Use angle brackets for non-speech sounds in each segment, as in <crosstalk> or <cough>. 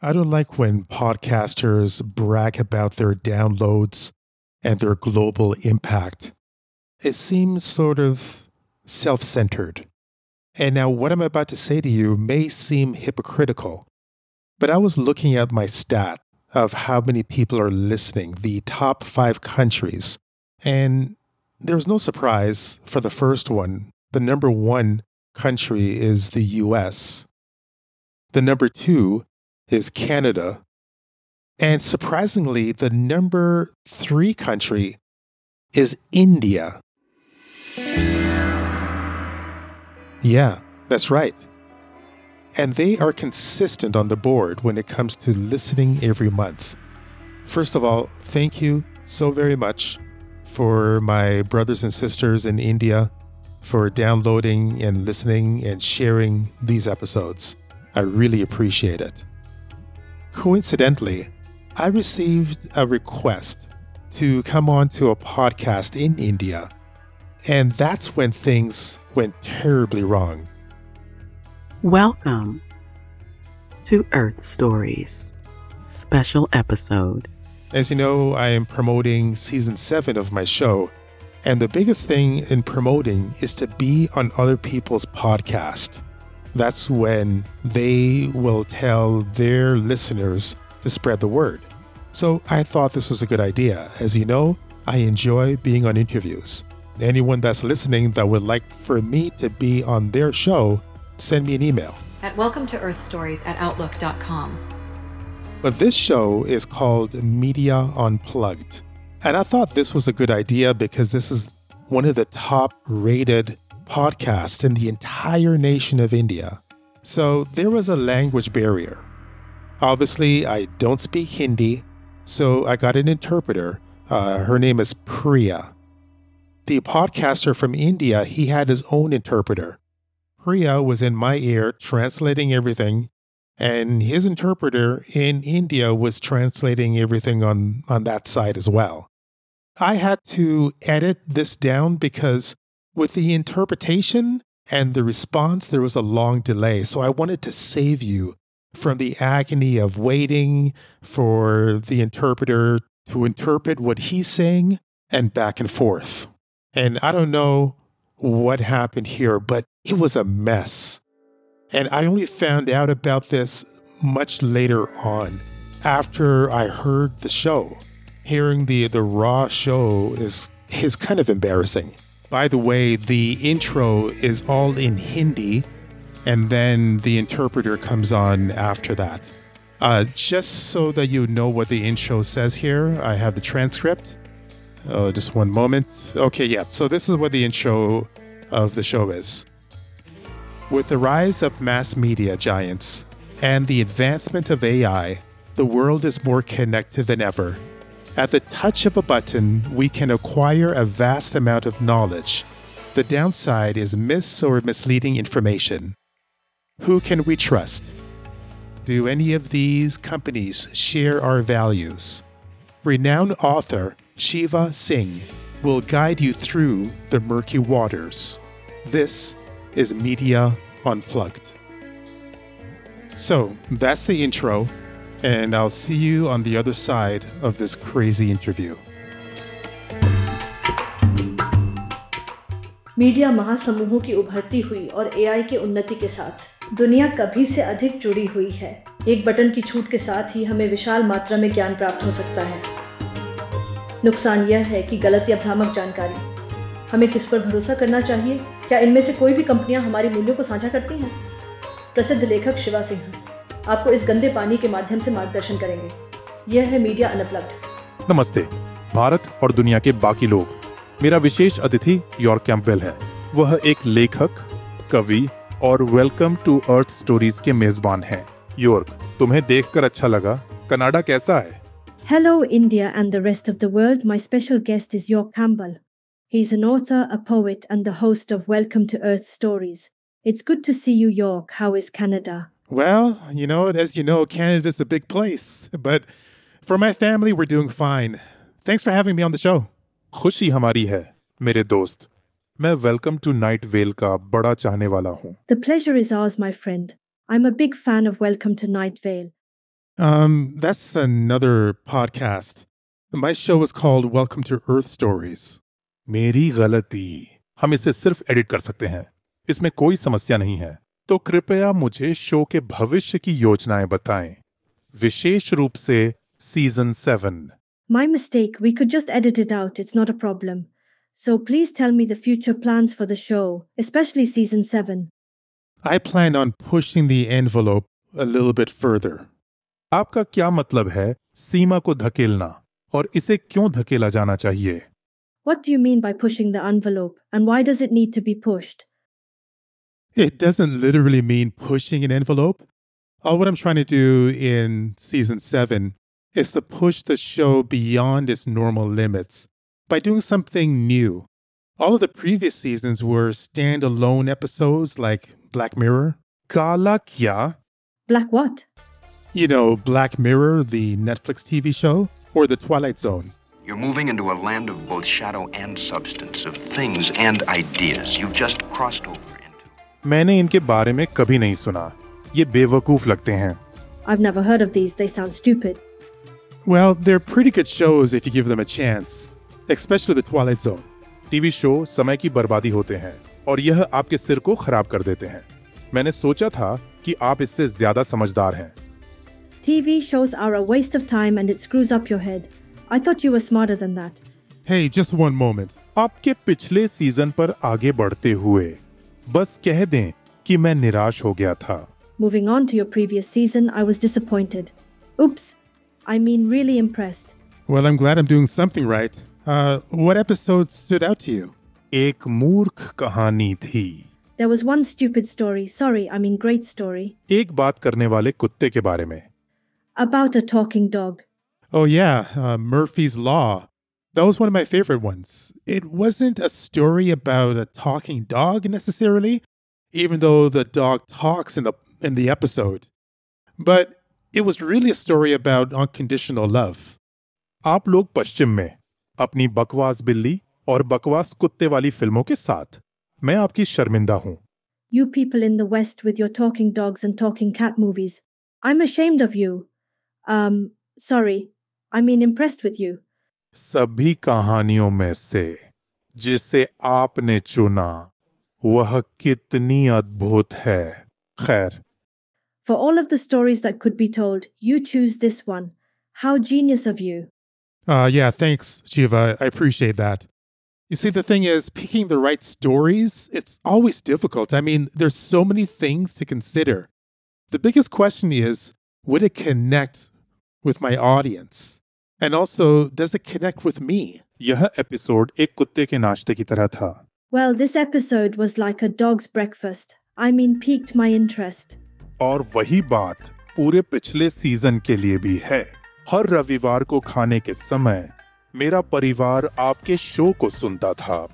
I don't like when podcasters brag about their downloads and their global impact. It seems sort of self centered. And now, what I'm about to say to you may seem hypocritical, but I was looking at my stat of how many people are listening, the top five countries, and there's no surprise for the first one. The number one country is the US. The number two is Canada. And surprisingly, the number three country is India. Yeah, that's right. And they are consistent on the board when it comes to listening every month. First of all, thank you so very much for my brothers and sisters in India for downloading and listening and sharing these episodes. I really appreciate it. Coincidentally, I received a request to come on to a podcast in India, and that's when things went terribly wrong. Welcome to Earth Stories, special episode. As you know, I am promoting season 7 of my show, and the biggest thing in promoting is to be on other people's podcast. That's when they will tell their listeners to spread the word. So I thought this was a good idea. As you know, I enjoy being on interviews. Anyone that's listening that would like for me to be on their show, send me an email. At welcome to Earth Stories at Outlook.com. But this show is called Media Unplugged. And I thought this was a good idea because this is one of the top rated podcasts in the entire nation of India. So there was a language barrier. Obviously, I don't speak Hindi, so I got an interpreter. Uh, her name is Priya. The podcaster from India, he had his own interpreter. Priya was in my ear translating everything, and his interpreter in India was translating everything on, on that side as well. I had to edit this down because with the interpretation and the response, there was a long delay. So I wanted to save you from the agony of waiting for the interpreter to interpret what he's saying and back and forth. And I don't know what happened here, but it was a mess. And I only found out about this much later on after I heard the show. Hearing the, the raw show is, is kind of embarrassing. By the way, the intro is all in Hindi, and then the interpreter comes on after that. Uh, just so that you know what the intro says here, I have the transcript. Oh, just one moment. Okay, yeah. So this is what the intro of the show is. With the rise of mass media giants and the advancement of AI, the world is more connected than ever. At the touch of a button, we can acquire a vast amount of knowledge. The downside is mis or misleading information. Who can we trust? Do any of these companies share our values? Renowned author Shiva Singh will guide you through the murky waters. This is Media Unplugged. So that's the intro, and I'll see you on the other side of this crazy interview. Media महासमूहों की उभरती हुई और AI के उन्नति के साथ। दुनिया कभी से अधिक जुड़ी हुई है। एक बटन की छूट के साथ ही हमें विशाल मात्रा में ज्ञान प्राप्त हो सकता है। नुकसान यह है कि गलत या भ्रामक जानकारी। हमें किस पर भरोसा करना चाहिए? क्या इनमें से कोई भी कंपनियाँ हमारी मूल्यों को साझा करती हैं? प्रसिद्ध लेखक शिवा सिंह। आपको इस गंदे पानी के माध्यम से मार्गदर्शन करेंगे यह है मीडिया अनपलग्ड नमस्ते भारत और दुनिया के बाकी लोग मेरा विशेष अतिथि यॉर्क कैंपबेल है वह एक लेखक कवि और वेलकम टू अर्थ स्टोरीज के मेजबान हैं यॉर्क तुम्हें देखकर अच्छा लगा कनाडा कैसा है Hello, India and the rest of the world. My special guest is York Campbell. He's an author, a poet, and the host of Welcome to Earth Stories. It's good to see you, York. How is Canada? Well, you know, as you know, Canada's a big place, but for my family, we're doing fine. Thanks for having me on the show. खुशी हमारी है मेरे दोस्त मैं welcome to night well का बड़ा चाहने वाला हूँ The pleasure is ours, my friend. I'm a big fan of Welcome to Night Vale. Um, that's another podcast. My show is called Welcome to Earth Stories. मेरी गलती हम इसे सिर्फ एडिट कर सकते हैं इसमें कोई समस्या नहीं है तो कृपया मुझे शो के भविष्य की योजनाएँ बताएँ। विशेष रूप से season seven my mistake we could just edit it out it's not a problem so please tell me the future plan for the show specially season seven I plan on pushing the envelope a little bit further आपका क्या मतलब है सीमा को धकेलना? और इसे क्यों धकेला जाना चाहिए? What you mean by by pushing the envelope? And why does it need to be? it doesn't literally mean pushing an envelope. All what I'm trying to do in season seven is to push the show beyond its normal limits by doing something new. All of the previous seasons were standalone episodes like Black Mirror, Galakia. Black what? You know, Black Mirror, the Netflix TV show, or The Twilight Zone. You're moving into a land of both shadow and substance, of things and ideas. You've just crossed over. मैंने इनके बारे में कभी नहीं सुना ये बेवकूफ़ लगते हैं I've never heard of these. They sound stupid. Well, they're pretty good shows if you give them a chance, especially The Twilight Zone. TV show समय की बर्बादी होते हैं और यह आपके सिर को खराब कर देते हैं मैंने सोचा था कि आप इससे ज़्यादा समझदार हैं TV shows are a waste of time and it screws up your head. I thought you were smarter than that. Hey, just one moment. आपके पिछले सीज़न पर आगे बढ़ते हुए बस कह दें कि मैं निराश हो गया था Moving on to your previous season, I was disappointed. Oops. I mean, really impressed. Well, I'm glad I'm doing something right. Uh, what episode stood out to you? एक मूर्ख कहानी थी There was one stupid story. Sorry, I mean, great story. एक बात करने वाले कुत्ते के बारे में About a talking dog. Oh, yeah, uh, Murphy's Law. That was one of my favorite ones. It wasn't a story about a talking dog necessarily, even though the dog talks in the, in the episode. But it was really a story about unconditional love. आप लोग पश्चिम में अपनी बकवास बिल्ली और बकवास कुत्ते वाली फिल्मों के साथ मैं आपकी शर्मिंदा हूं You people in the West with your talking dogs and talking cat movies. I'm ashamed of you. Um, sorry. I mean, impressed with you. सभी कहानियों में से जिसे आपने चुना वह कितनी अद्भुत है खैर For all of the stories that could be told, you choose this one. How genius of you. Uh, yeah, thanks, Shiva. I appreciate that. You see, the thing is, picking the right stories, it's always difficult. I mean, there's so many things to consider. The biggest question is, would it connect with my audience? And also, does it connect with me? यह episode एक कुत्ते के नाश्ते की तरह था Well, this episode was like a dog's breakfast. I mean, piqued my interest. और वही बात पूरे पिछले सीज़न के लिए भी है हर रविवार को खाने के समय मेरा परिवार आपके शो को सुनता था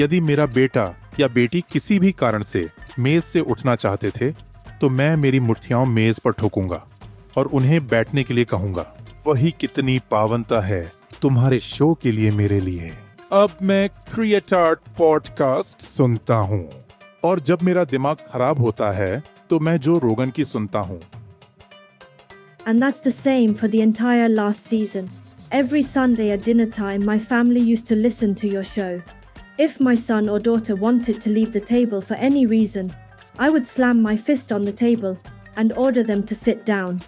यदि मेरा बेटा या बेटी किसी भी कारण से मेज से उठना चाहते थे तो मैं मेरी मुठ्ठियाँ मेज पर ठोकूँगा और उन्हें बैठने के लिए कहूँगा वही कितनी पावनता है तुम्हारे शो के लिए मेरे लिए अब मैं क्रिएट आर्ट पॉडकास्ट सुनता हूँ और जब मेरा दिमाग खराब होता है तो मैं जो रोगन की सुनता हूँ And that's the same for the entire last season. Every Sunday at dinner time, my family used to listen to your show. If my son or daughter wanted to leave the table for any reason, I would slam my fist on the table and order them to sit down.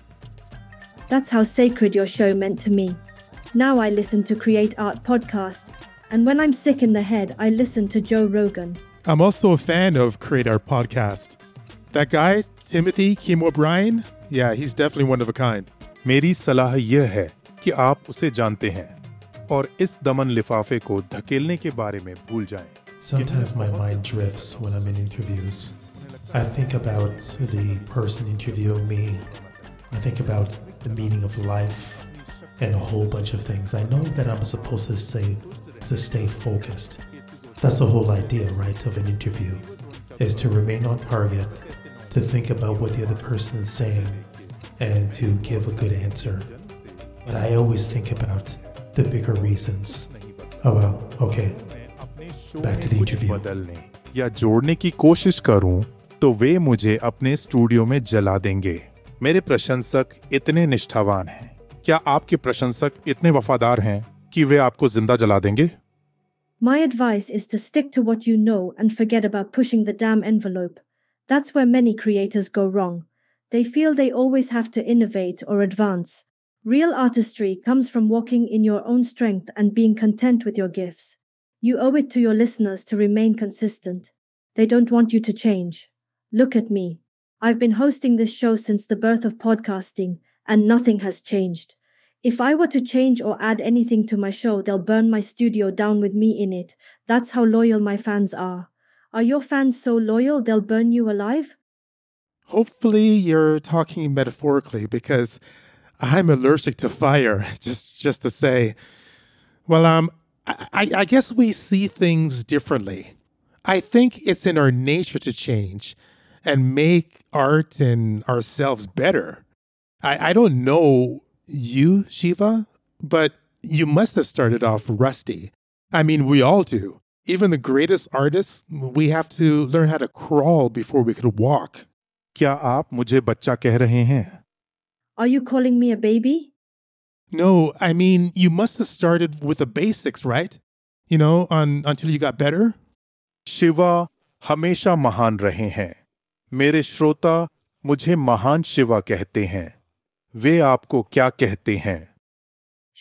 That's how sacred your show meant to me. Now I listen to Create Art podcast, and when I'm sick in the head, I listen to Joe Rogan. I'm also a fan of Create Our Podcast. That guy, Timothy Kim O'Brien, yeah, he's definitely one of a kind. मेरी सलाह यह है कि आप उसे जानते हैं और इस दमन लिफाफे को धकेलने के बारे में भूल जाएं। Sometimes my mind drifts when I'm in interviews. I think about the person interviewing me. I think about the meaning of life and a whole bunch of things. I know that I'm supposed to say to stay focused. That's the whole idea, right, of an interview, is to remain on target, to think about what the other person is saying, and to give a good answer. But I always think about the bigger reasons. Oh well, okay. Back to the कुछ interview. बदलने या जोड़ने की कोशिश करूं तो वे मुझे अपने स्टूडियो में जला देंगे मेरे प्रशंसक इतने निष्ठावान हैं क्या आपके प्रशंसक इतने वफादार हैं कि वे आपको जिंदा जला देंगे My advice is to stick to what you know and forget about pushing the damn envelope. That's where many creators go wrong. They feel they always have to innovate or advance. Real artistry comes from walking in your own strength and being content with your gifts. You owe it to your listeners to remain consistent. They don't want you to change. Look at me. I've been hosting this show since the birth of podcasting, and nothing has changed. If I were to change or add anything to my show, they'll burn my studio down with me in it. That's how loyal my fans are. Are your fans so loyal they'll burn you alive? Hopefully, you're talking metaphorically because I'm allergic to fire. <laughs> Just, just to say, well, um, I, I guess we see things differently. I think it's in our nature to change and make art and ourselves better. I, I don't know you, Shiva, but you must have started off rusty. I mean, we all do. Even the greatest artists, we have to learn how to crawl before we could walk. क्या आप मुझे बच्चा कह रहे हैं Are you calling me a baby? No, I mean, you must have started with the basics, right? You know, on until you got better. Shiva हमेशा महान रहे हैं मेरे श्रोता मुझे महान शिवा कहते हैं वे आपको क्या कहते हैं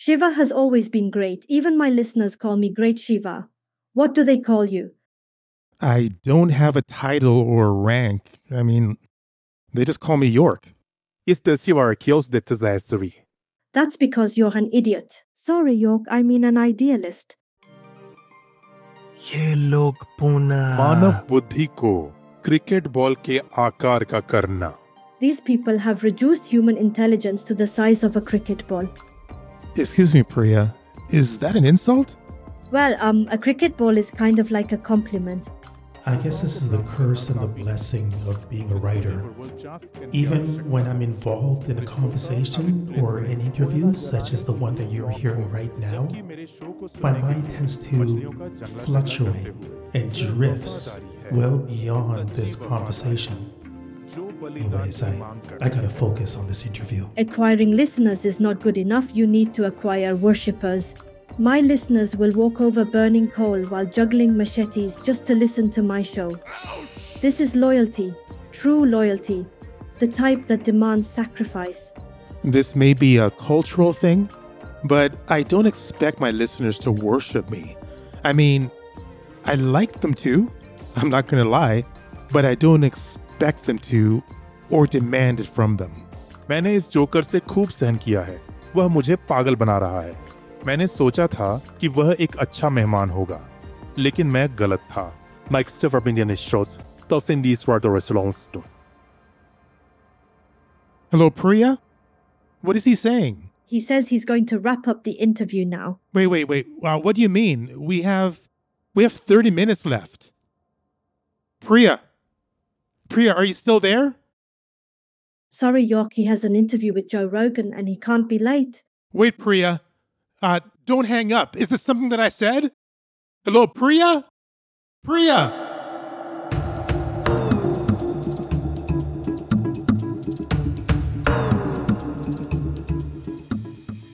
Shiva has always been great. Even my listeners call me Great Shiva. What do they call you? I don't have a title or rank. I mean, they just call me York. Ist das hierarchios de Teslassery? That's because you're an idiot. Sorry, York, I mean an idealist. ये लोग पुनः मानव बुद्धि को cricket ball के आकार का करना These people have reduced human intelligence to the size of a cricket ball. Excuse me, Priya. Is that an insult? Well, um, a cricket ball is kind of like a compliment. I guess this is the curse and the blessing of being a writer. Even when I'm involved in a conversation or an interview, such as the one that you're hearing right now, my mind tends to fluctuate and drifts well beyond this conversation. Anyways, I, I gotta focus on this interview. Acquiring listeners is not good enough. You need to acquire worshippers. My listeners will walk over burning coal while juggling machetes just to listen to my show. This is loyalty, true loyalty, the type that demands sacrifice. This may be a cultural thing, but I don't expect my listeners to worship me. I mean, I like them to, I'm not gonna lie, but I don't expect them to or demand it from them. मैंने इस joker से खूब सहन किया है वह मुझे पागल बना रहा है मैंने सोचा था कि वह एक अच्छा मेहमान होगा लेकिन मैं गलत था Mike Stoffer Indian shows dat in die zwarte restaurants doen. Hello, Priya? What is he saying? He says he's going to wrap up the interview now. Wait, wait, wait. Wow, what do you mean? We have we have 30 minutes left. Priya. Priya, are you still there? Sorry, York, he has an interview with Joe Rogan and he can't be late. Wait, Priya. Uh, don't hang up. Is this something that I said? Hello, Priya? Priya!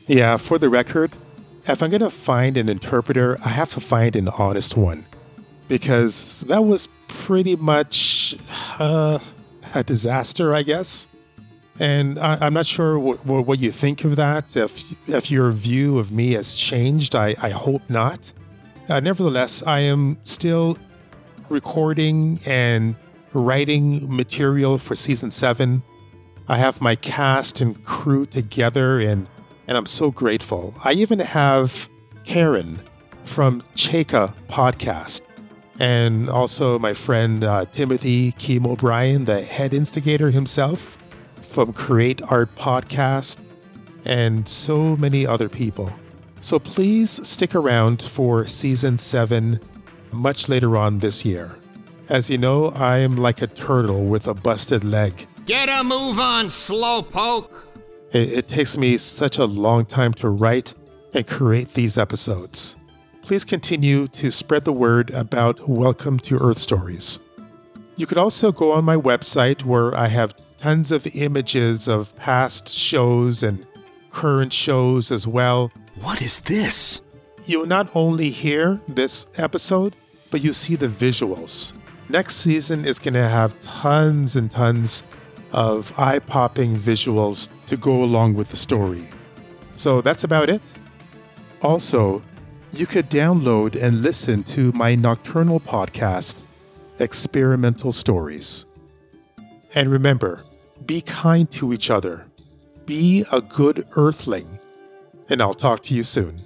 Yeah, for the record, if I'm going to find an interpreter, I have to find an honest one. Because that was pretty much uh, a disaster, I guess. And I, am not sure what, what, you think of that. If if your view of me has changed, I, I hope not. Uh, nevertheless, I am still recording and writing material for season seven. I have my cast and crew together, and and I'm so grateful. I even have Karen from Cheka podcast, and also my friend uh, Timothy Keem O'Brien, the head instigator himself from Create Art Podcast, and so many other people. So please stick around for season seven much later on this year. As you know, I am like a turtle with a busted leg. Get a move on, slowpoke! It, it takes me such a long time to write and create these episodes. Please continue to spread the word about Welcome to Earth Stories. You could also go on my website where I have tons of images of past shows and current shows as well. What is this? You'll not only hear this episode, but you see the visuals. Next season is going to have tons and tons of eye popping visuals to go along with the story. So that's about it. Also, you could download and listen to my nocturnal podcast, Experimental Stories. And remember, be kind to each other. Be a good earthling. And I'll talk to you soon.